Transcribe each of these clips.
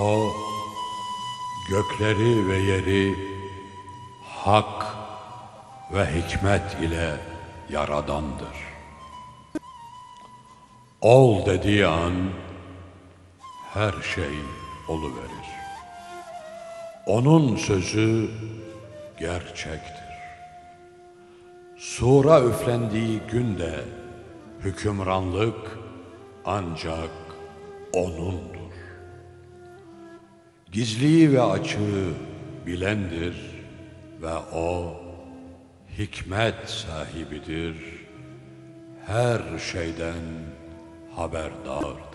O gökleri ve yeri hak ve hikmet ile yaradandır. Ol dediği an her şey oluverir. Onun sözü gerçektir. Sura üflendiği günde hükümranlık ancak O'nundur. Gizliyi ve açığı bilendir ve O hikmet sahibidir. Her şeyden haberdardır.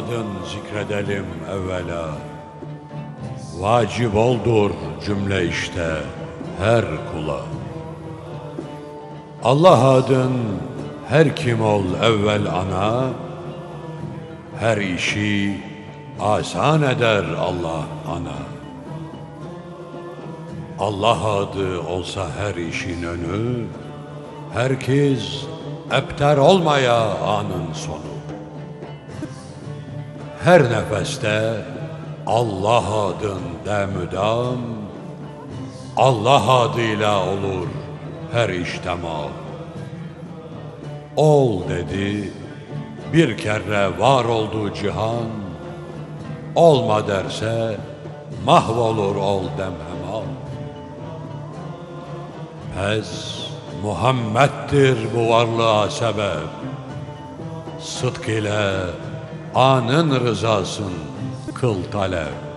Adın zikredelim evvela. Vacip oldur cümle işte her kula. Allah adın her kim ol evvel ana, her işi asan eder Allah ana. Allah adı olsa her işin önü, herkes epter olmaya anın sonu. Her nefeste Allah adın demüdam, Allah adıyla olur her iş. Ol dedi, bir kere var oldu cihan, olma derse mahvolur ol demhemam. Pez Muhammed'dir bu varlığa sebep, sıdk ile anın rızasın kıl talep.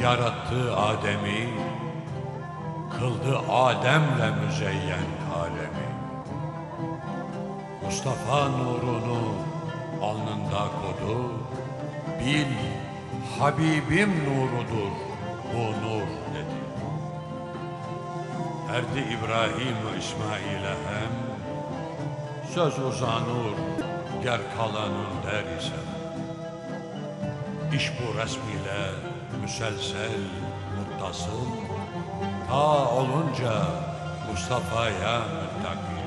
Çün yarattığı Adem'i kıldı Adem'le müzeyyen alemi. Mustafa nurunu alnında kodu. Bil Habibim nurudur bu nur dedi. Erdi İbrahim ve İsmail'e hem söz uzanur ger kalanın der ise. İş bu resmiyle müselsel muttasıl Ta olunca Mustafa'ya müttaki.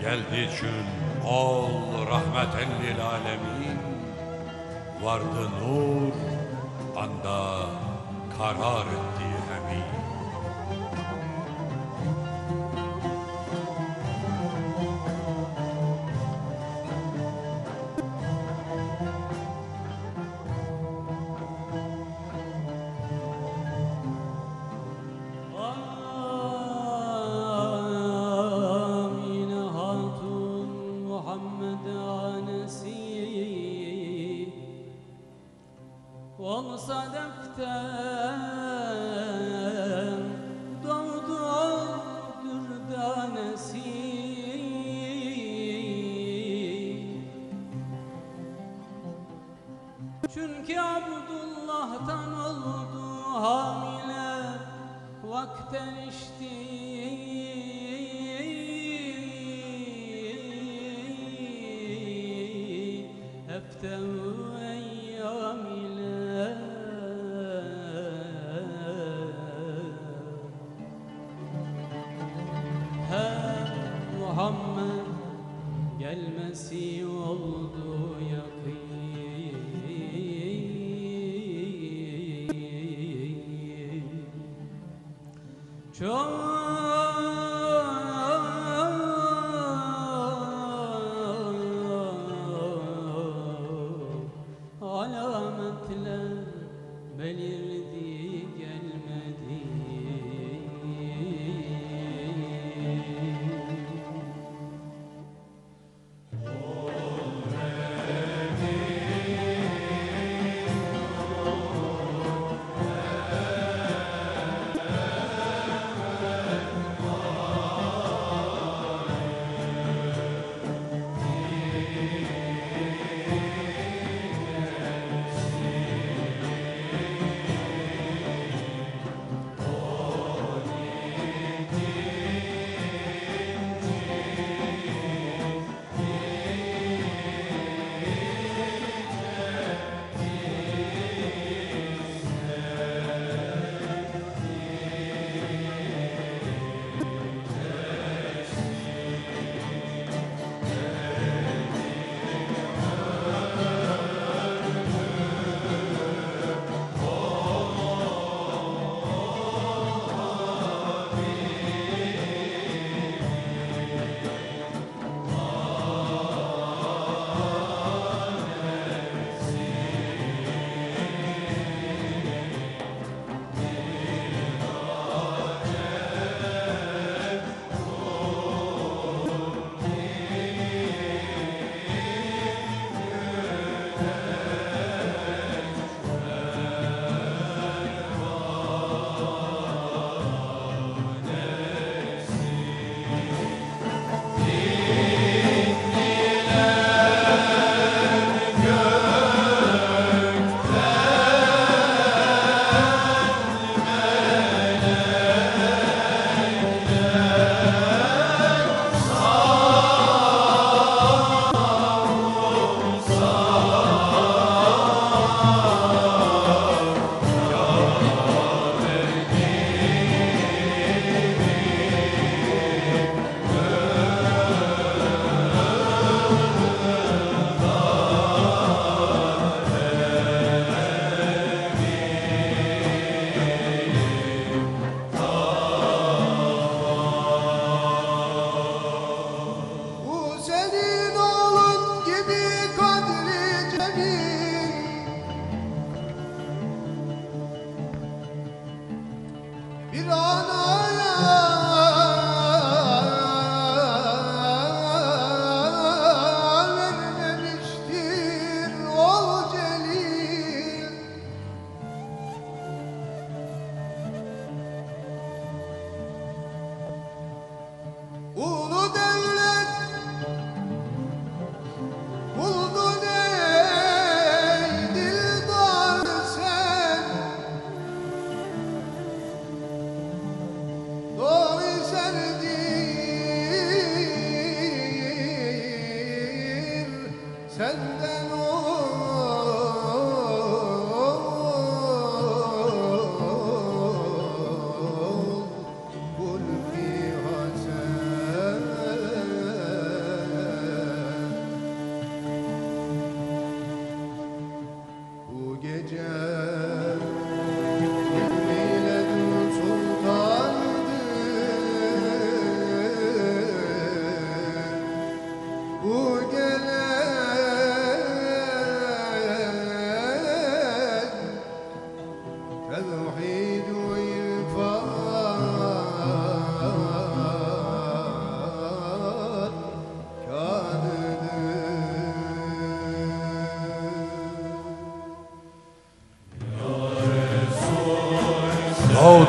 Geldi için ol rahmeten lil alemin Vardı nur anda karar ettiği emin.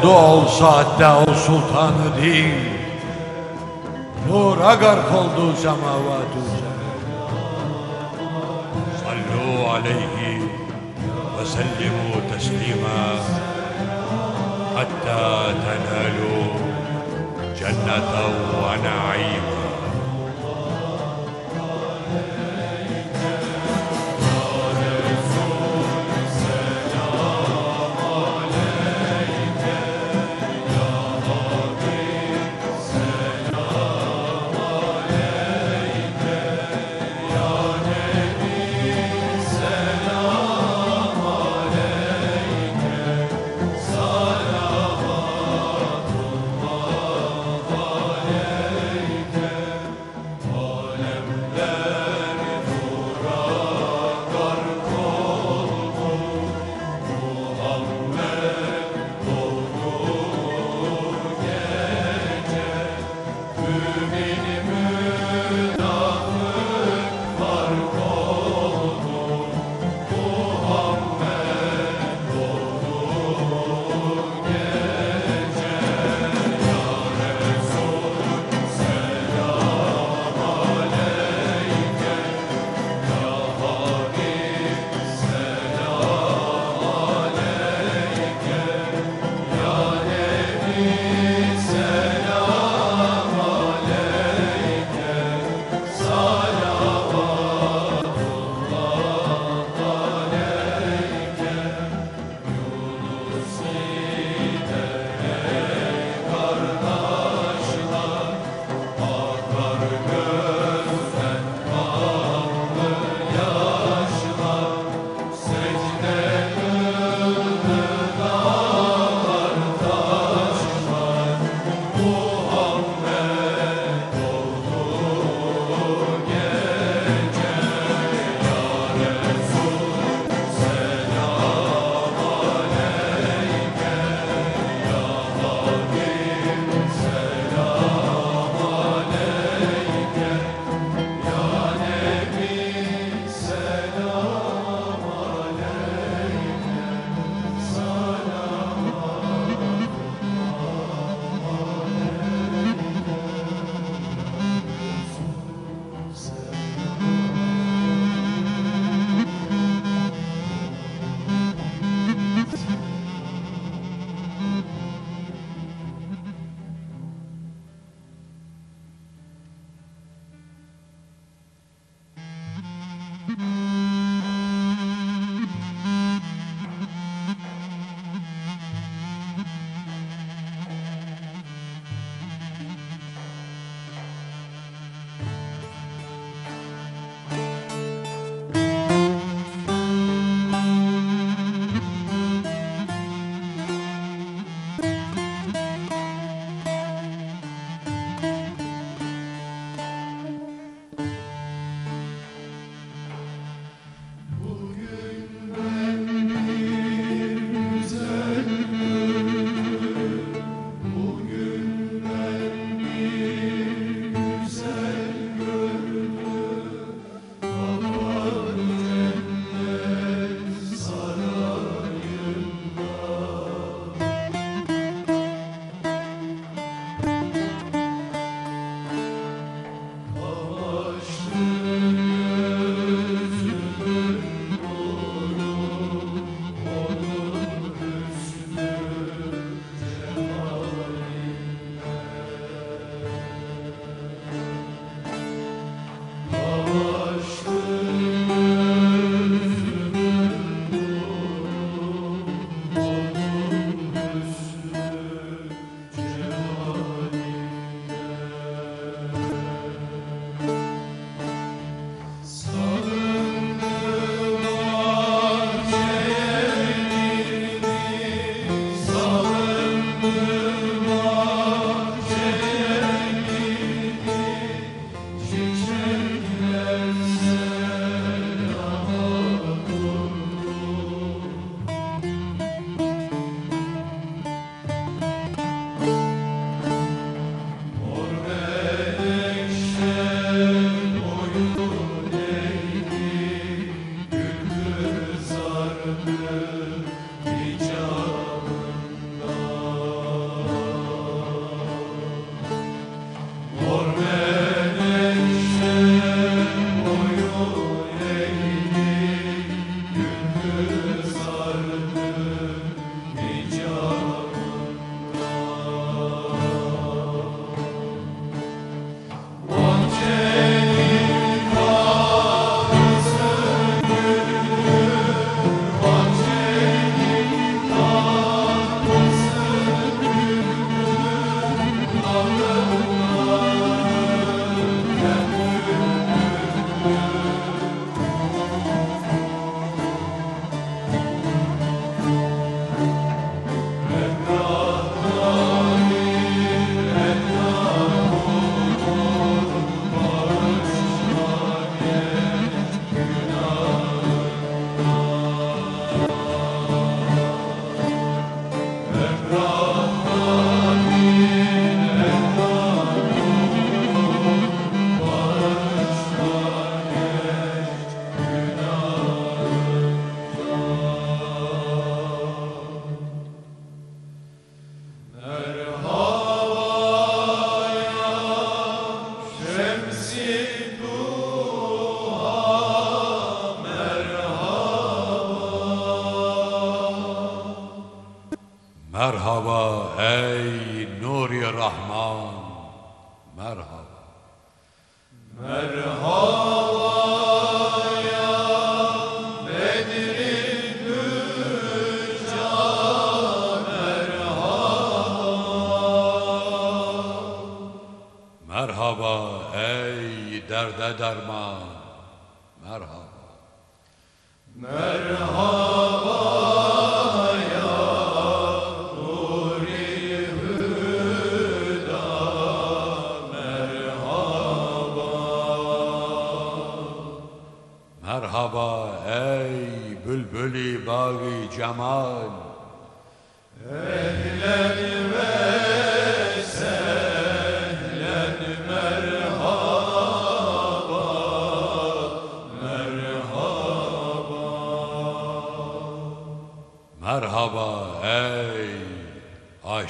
Doğdu o saatte o sultanı değil. Nura gark oldu semavatu Sallu aleyhi ve sellimu teslima. Hatta tenalu cennete ve naima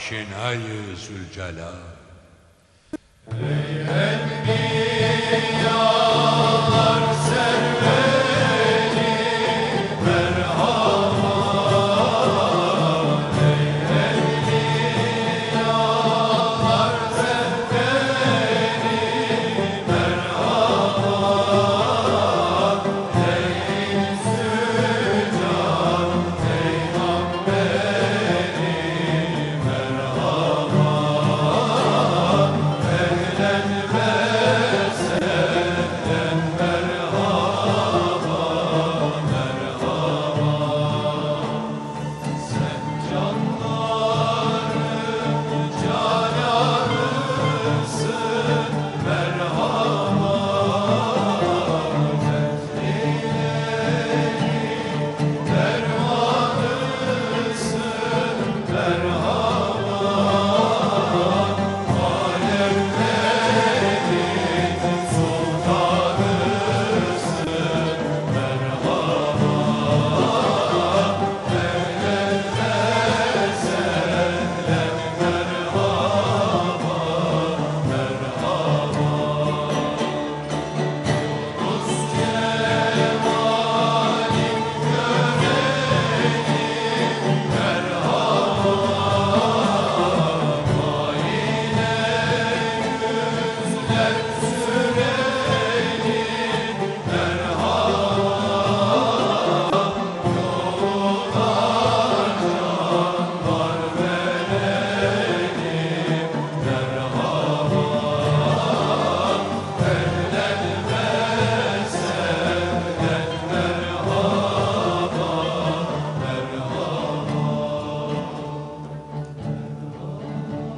aşinayı Zülcelal.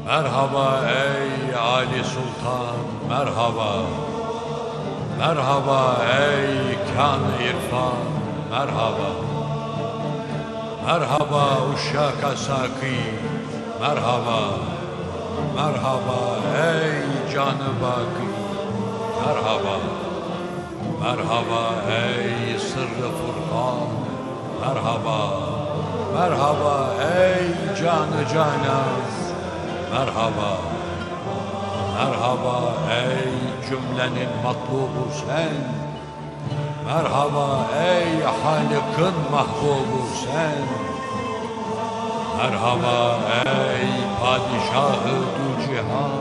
Merhaba ey Ali Sultan, merhaba. Merhaba ey kan irfan, merhaba. Merhaba uşak asaki, merhaba. Merhaba ey canı baki, merhaba. Merhaba ey sırrı furkan, merhaba. Merhaba ey canı canan, merhaba. Merhaba ey cümlenin matlubu sen. Merhaba ey Halık'ın mahbubu sen. Merhaba ey padişahı du cihan.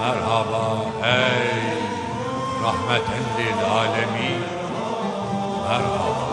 Merhaba ey rahmeten lil alemin. Merhaba.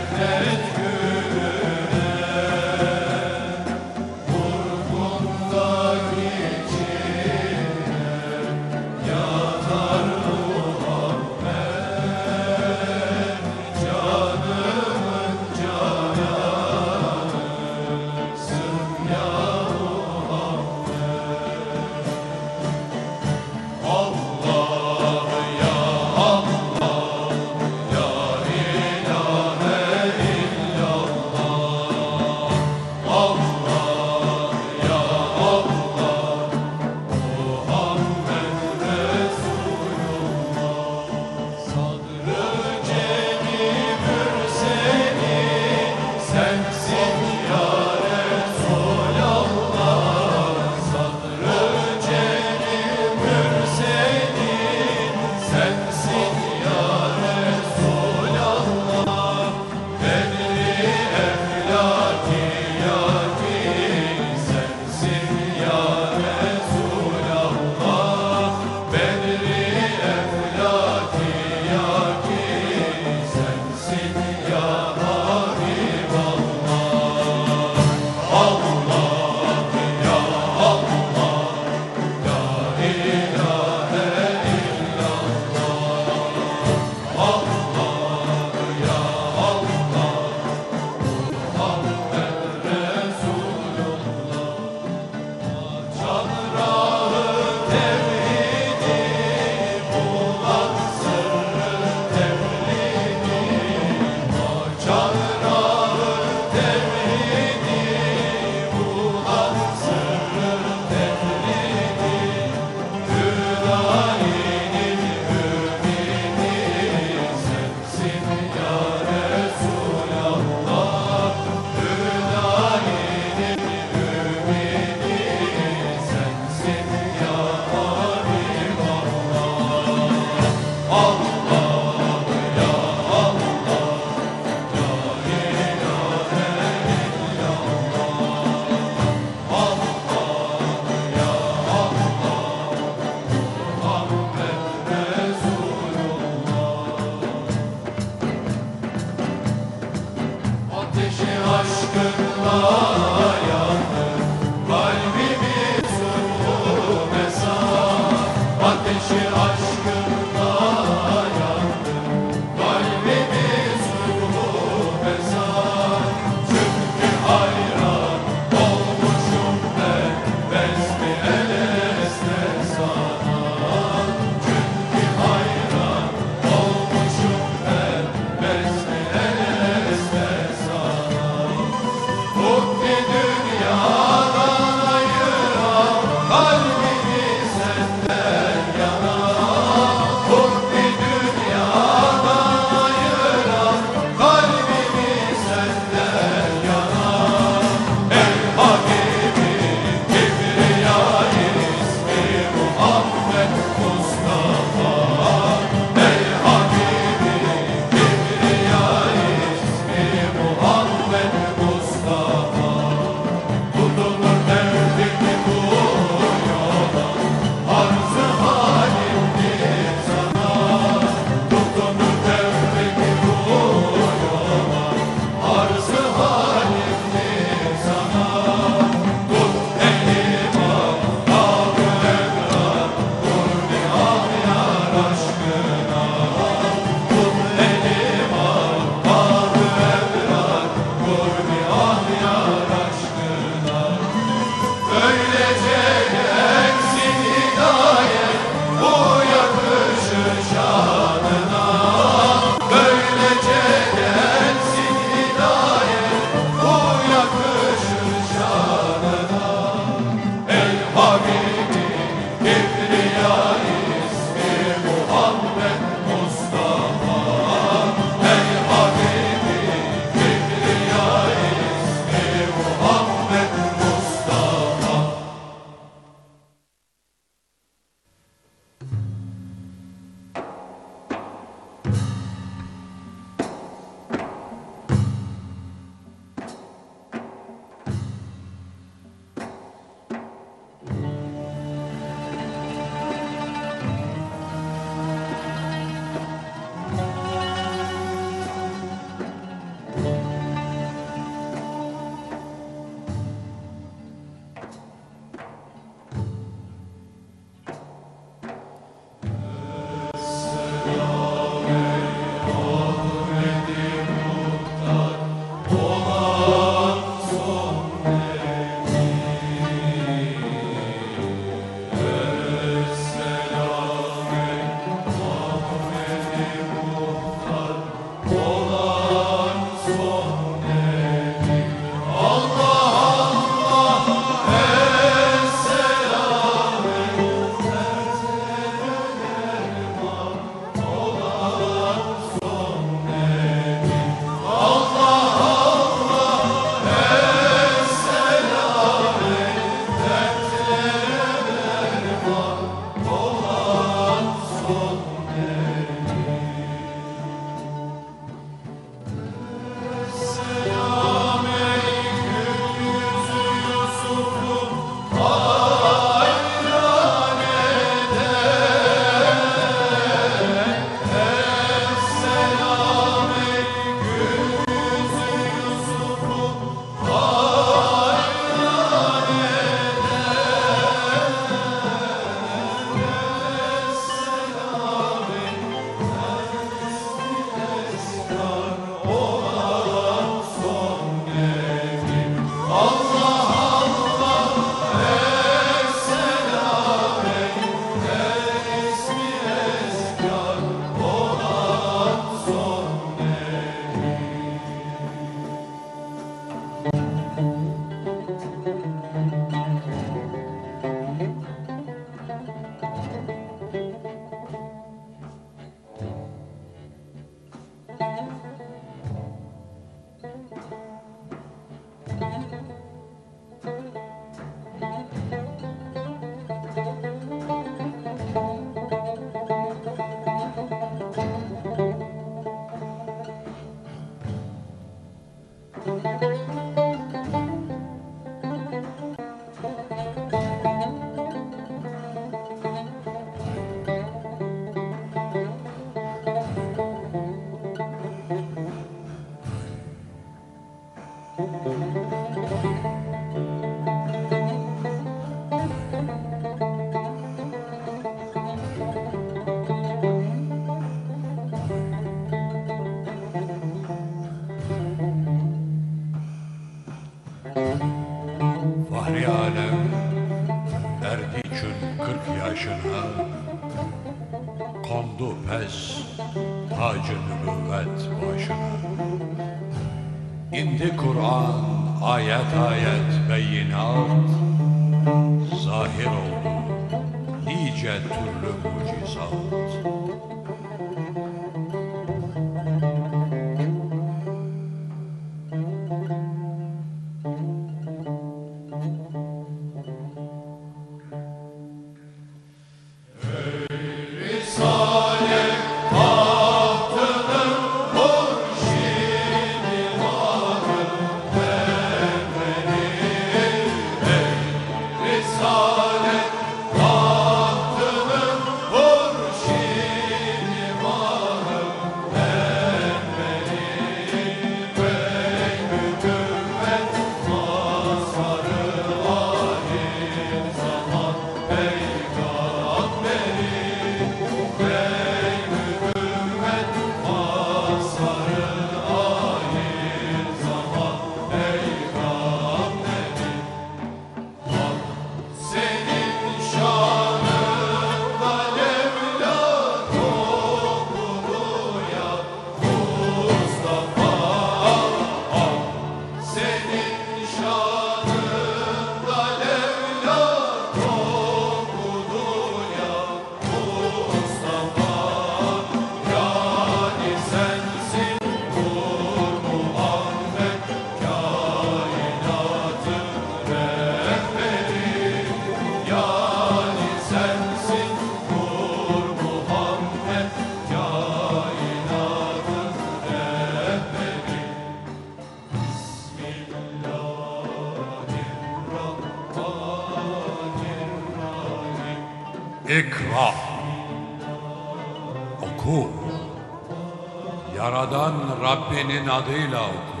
adıyla oku.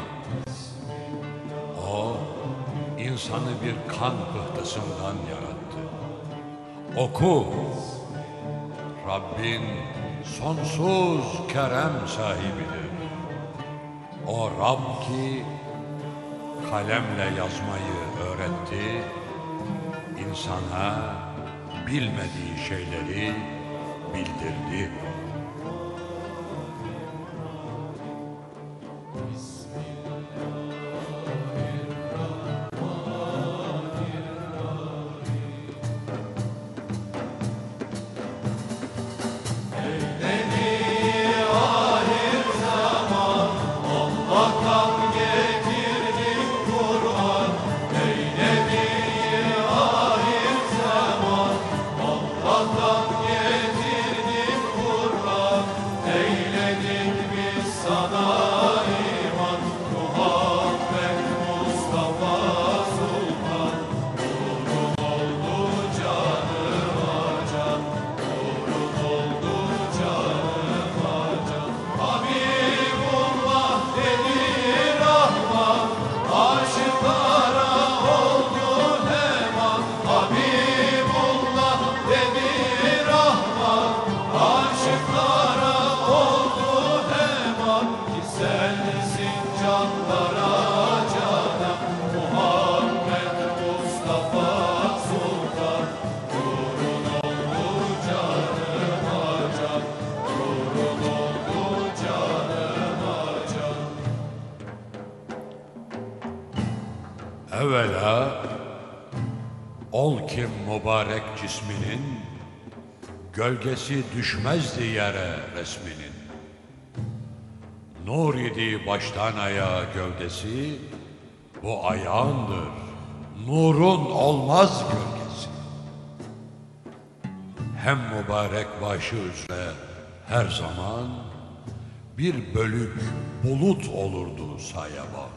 O, insanı bir kan pıhtasından yarattı. Oku. Rabbin sonsuz kerem sahibidir. O Rab ki kalemle yazmayı öğretti, insana bilmediği şeyleri bildirdi. mübarek cisminin Gölgesi düşmezdi yere resminin. Nur idi baştan ayağa gövdesi Bu ayağındır Nurun olmaz gölgesi. Hem mübarek başı üzere her zaman Bir bölük bulut olurdu sayaba.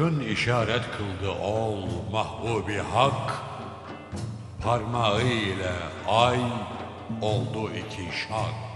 Cün işaret kıldı ol mahbubi hak. Parmağı ile ay oldu iki şak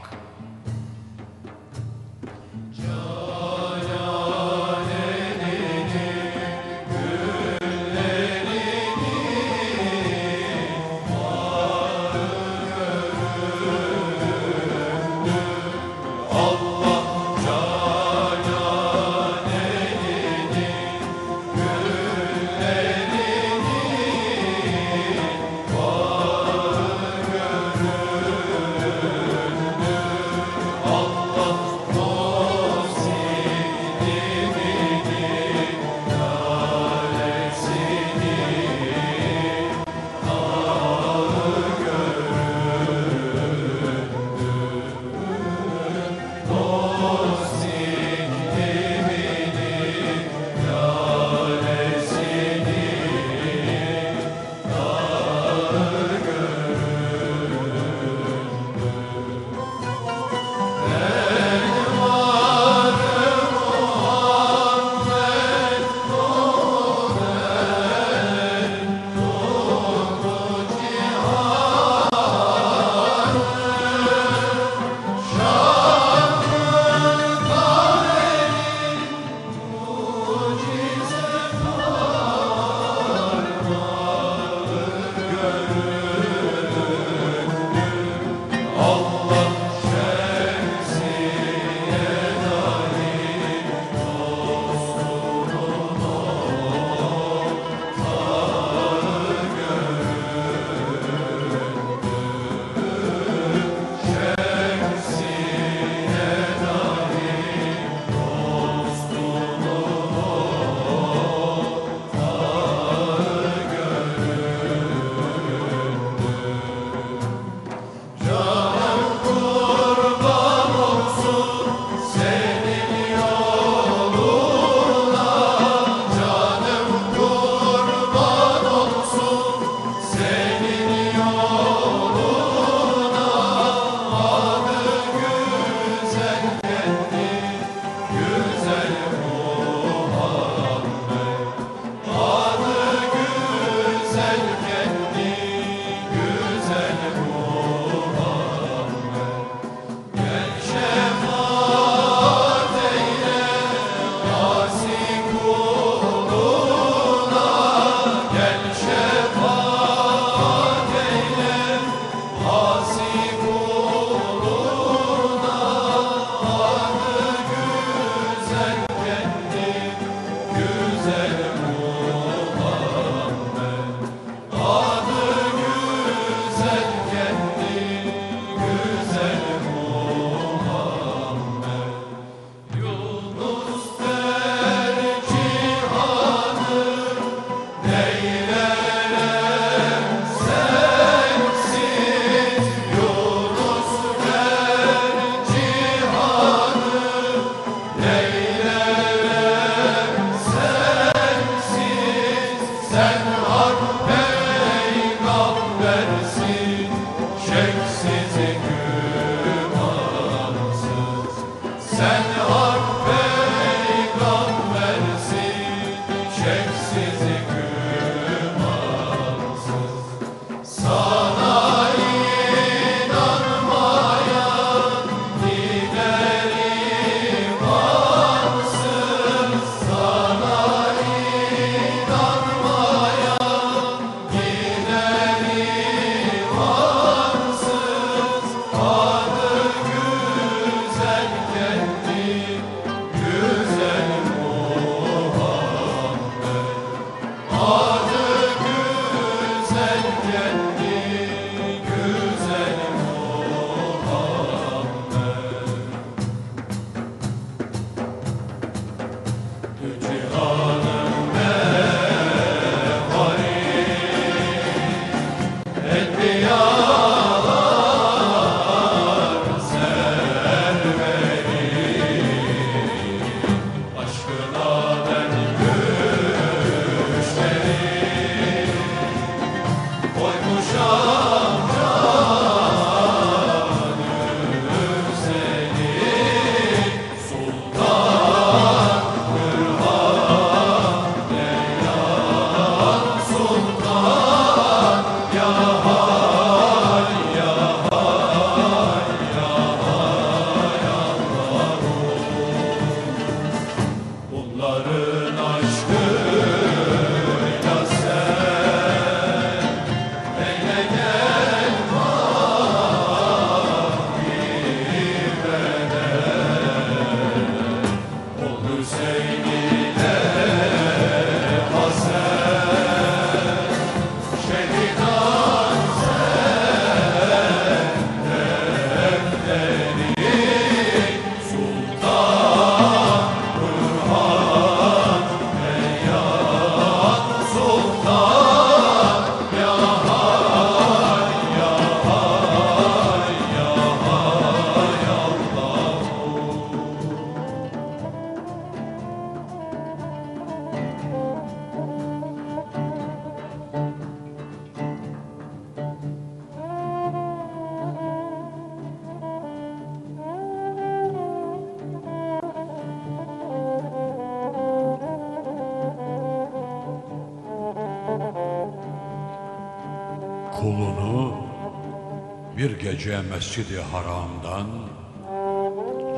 Mescid-i Haram'dan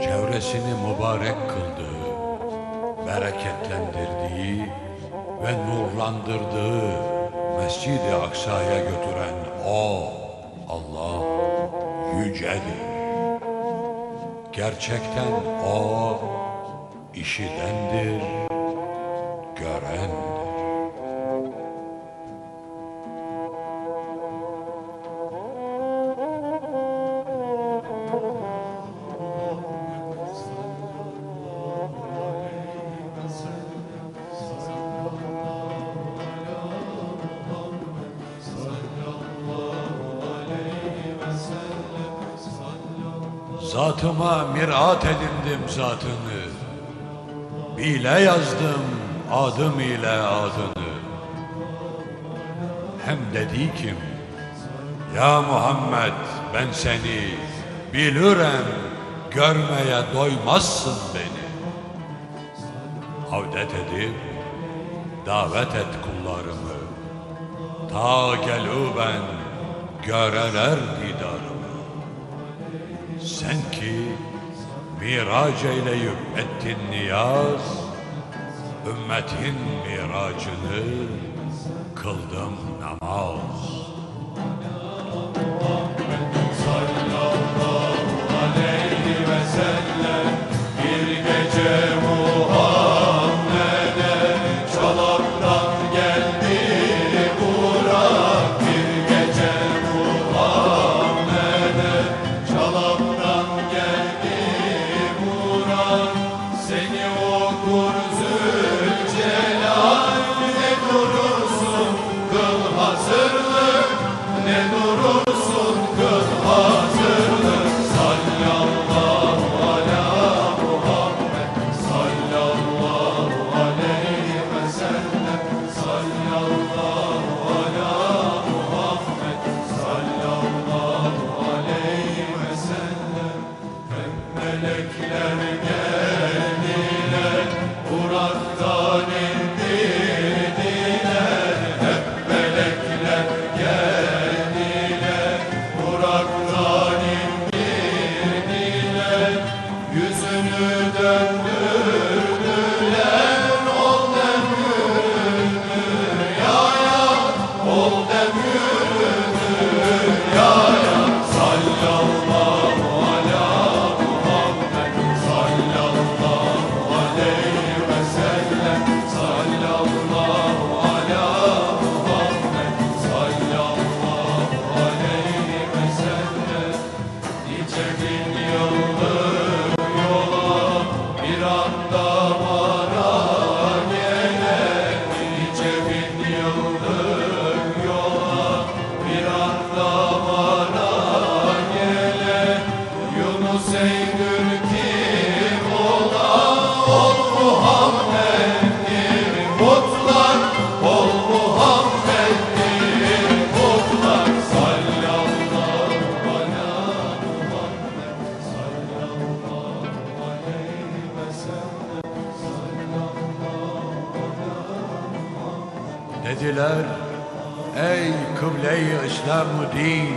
çevresini mübarek kıldığı, bereketlendirdiği ve nurlandırdığı Mescid-i Aksa'ya götüren o Allah yücedir. Gerçekten zatıma mirat edindim zatını. Bile yazdım adım ile adını. Hem dedi kim? Ya Muhammed ben seni bilürem görmeye doymazsın beni. Havdet edip davet et kullarımı. Ta gelü ben göreler didar. Sen ki miraç eyleyip ettin niyaz Ümmetin miracını kıldım namaz. bayramı değil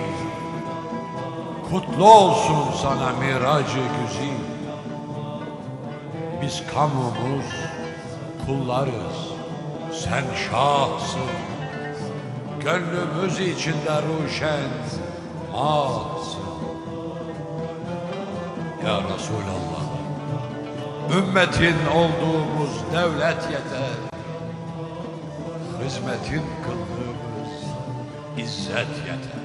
Kutlu olsun sana miracı güzin. Biz kamumuz kullarız Sen şahsın. Gönlümüz içinde ruşen mazın Ya Resulallah Ümmetin olduğumuz devlet yeter. Hizmetin kıldığı izzet yeter.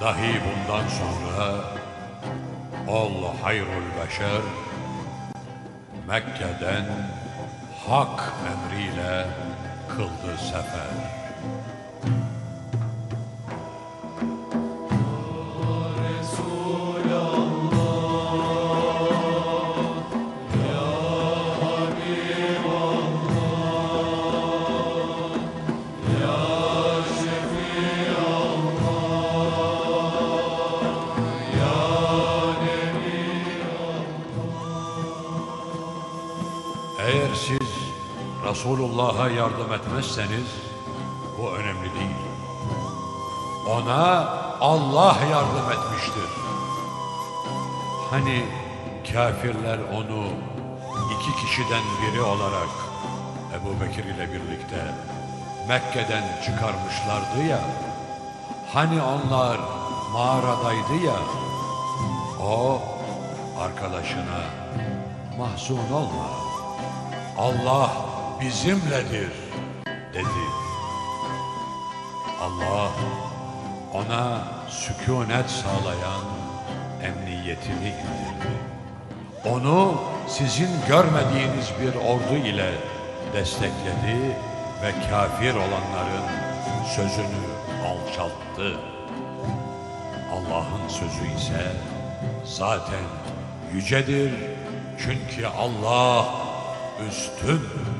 Dahi bundan sonra ol hayrul beşer Mekke'den hak emriyle kıldı sefer. Yardım etmezseniz bu önemli değil. Ona Allah yardım etmiştir. Hani kafirler onu iki kişiden biri olarak Ebu Bekir ile birlikte Mekke'den çıkarmışlardı ya. Hani onlar mağaradaydı ya. O arkadaşına mahzun olma. Allah bizimledir dedi. Allah ona sükunet sağlayan emniyetini indirdi. Onu sizin görmediğiniz bir ordu ile destekledi ve kafir olanların sözünü alçalttı. Allah'ın sözü ise zaten yücedir çünkü Allah üstündür.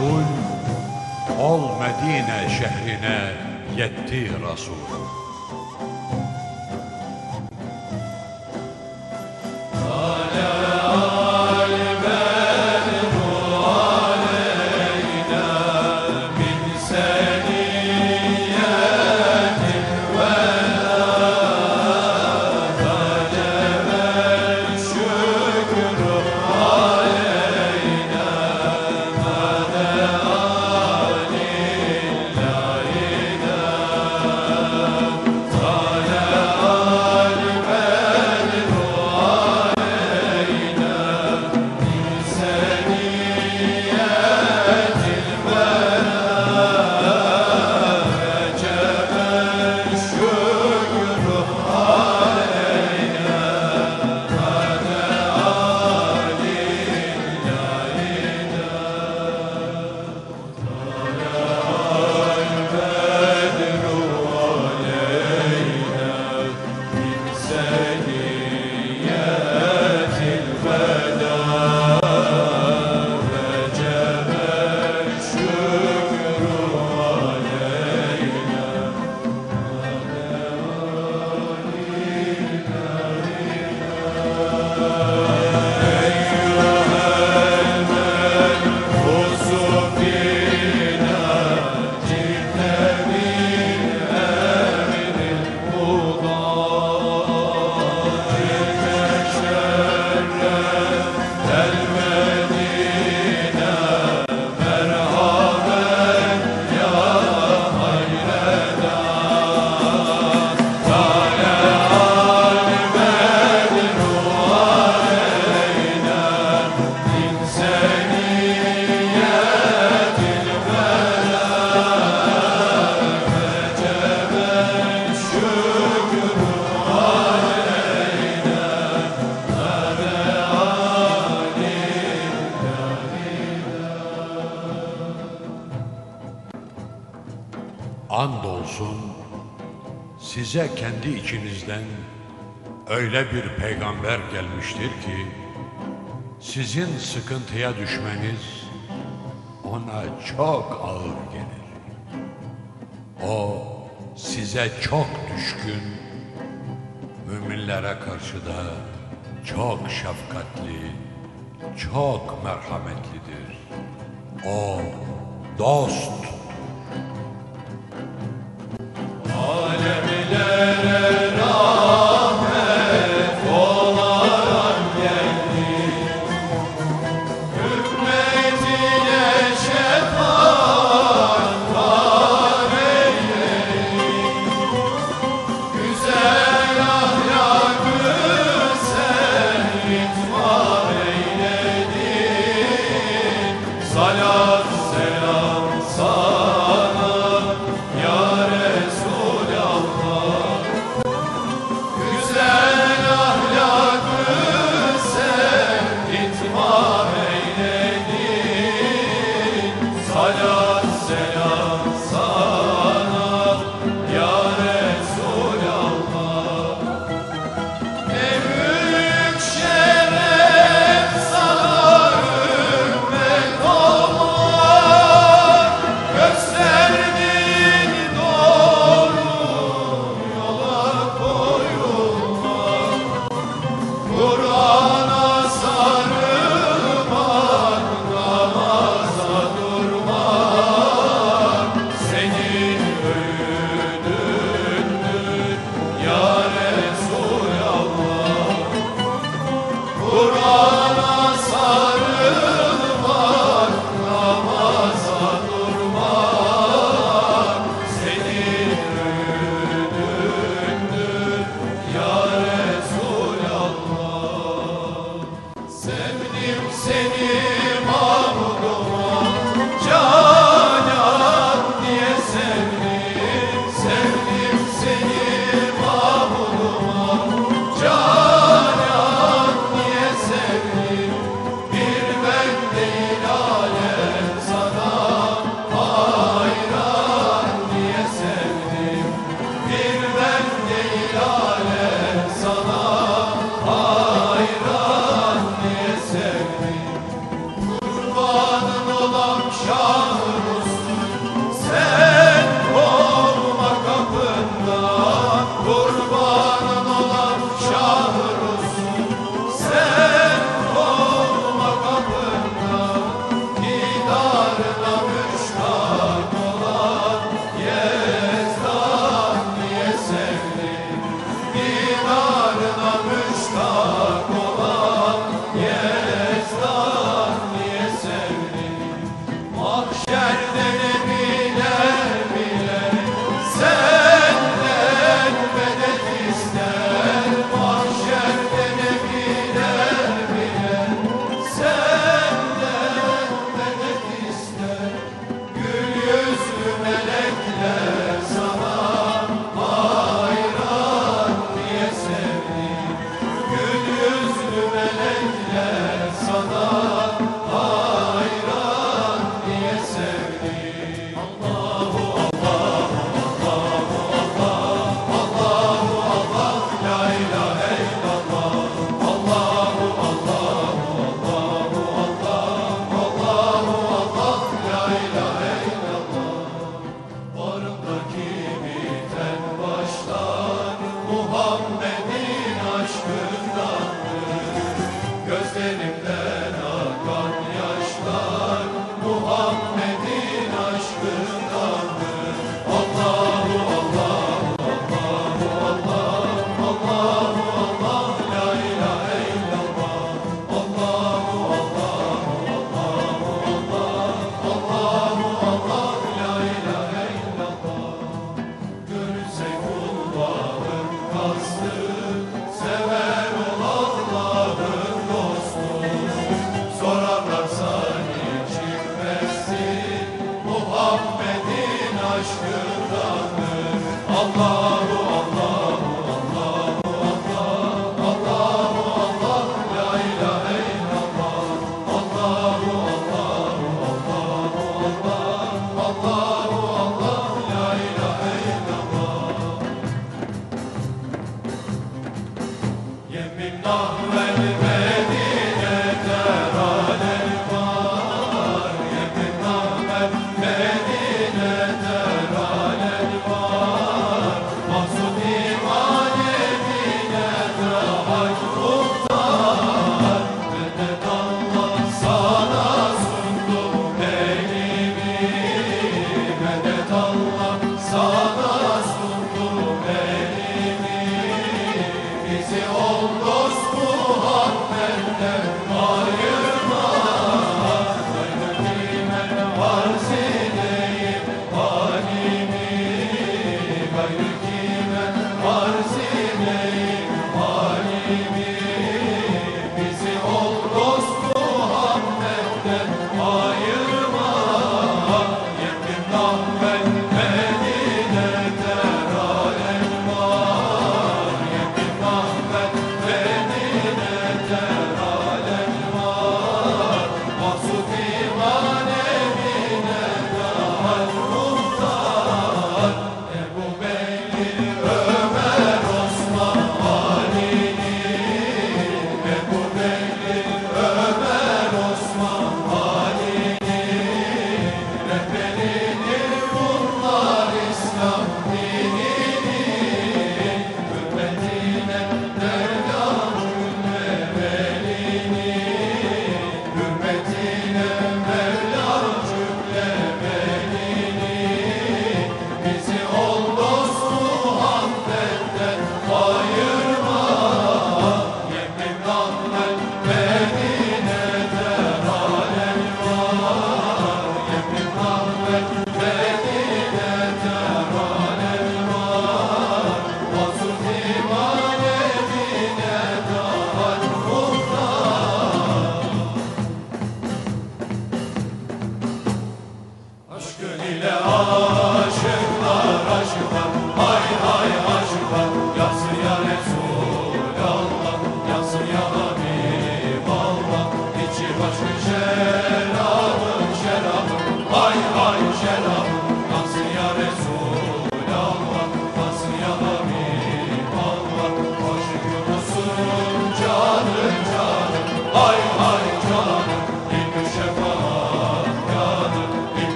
Resul, ol Medine şehrine yetti Resul. say kendi içinizden öyle bir peygamber gelmiştir ki sizin sıkıntıya düşmeniz ona çok ağır gelir. O size çok düşkün, müminlere karşı da çok şefkatli, çok merhametlidir. O dost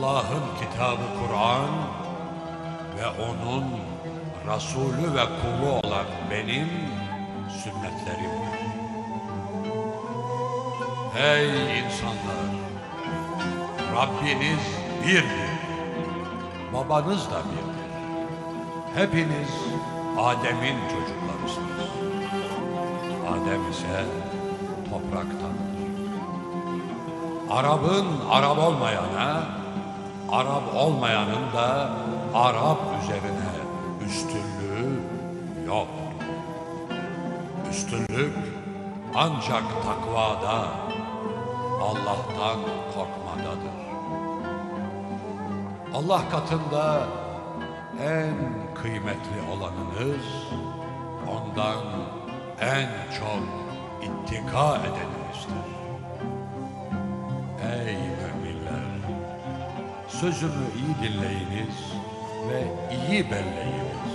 Allah'ın kitabı Kur'an ve onun Resulü ve kulu olan benim sünnetlerimdir. Ey insanlar! Rabbiniz birdir. Babanız da birdir. Hepiniz Adem'in çocuklarısınız. Adem ise topraktandır. Arap'ın Arap olmayana, Arap olmayanın da Arap üzerine üstünlüğü yoktur. Üstünlük ancak takvada, Allah'tan korkmadadır. Allah katında en kıymetli olanınız, ondan en çok ittika edeninizdir. Ey! Sözümü iyi dinleyiniz ve iyi belleyiniz.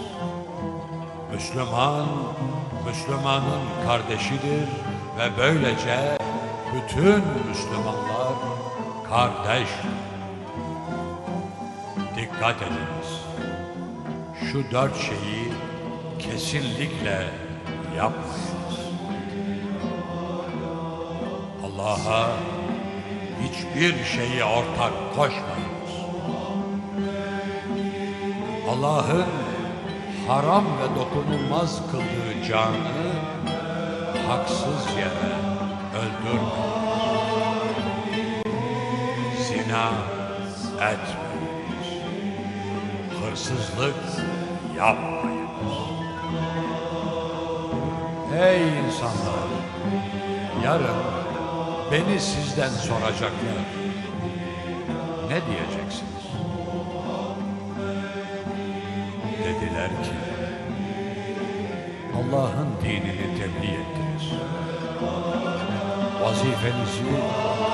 Müslüman, Müslümanın kardeşidir ve böylece bütün Müslümanlar kardeştir. Dikkat ediniz. Şu dört şeyi kesinlikle yapmayınız. Allah'a hiçbir şeyi ortak koşmayınız. Allah'ın haram ve dokunulmaz kıldığı canı haksız yere öldürmeyin. Zina etmeyiniz. Hırsızlık yapmayınız. Ey insanlar! Yarın beni sizden soracaklar. Ne diyeceksiniz? Allah'ın dinini tebliğ ettiniz. Vazifenizi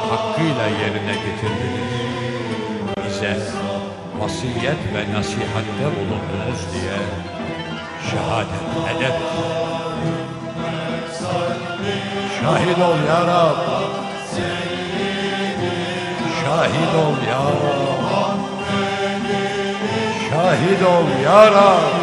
hakkıyla yerine getirdiniz. Bize vasiyet ve nasihatte bulundunuz diye şehadet ederiz. Şahit ol ya Rab. Şahit ol ya Rab. Şahit ol ya Rab.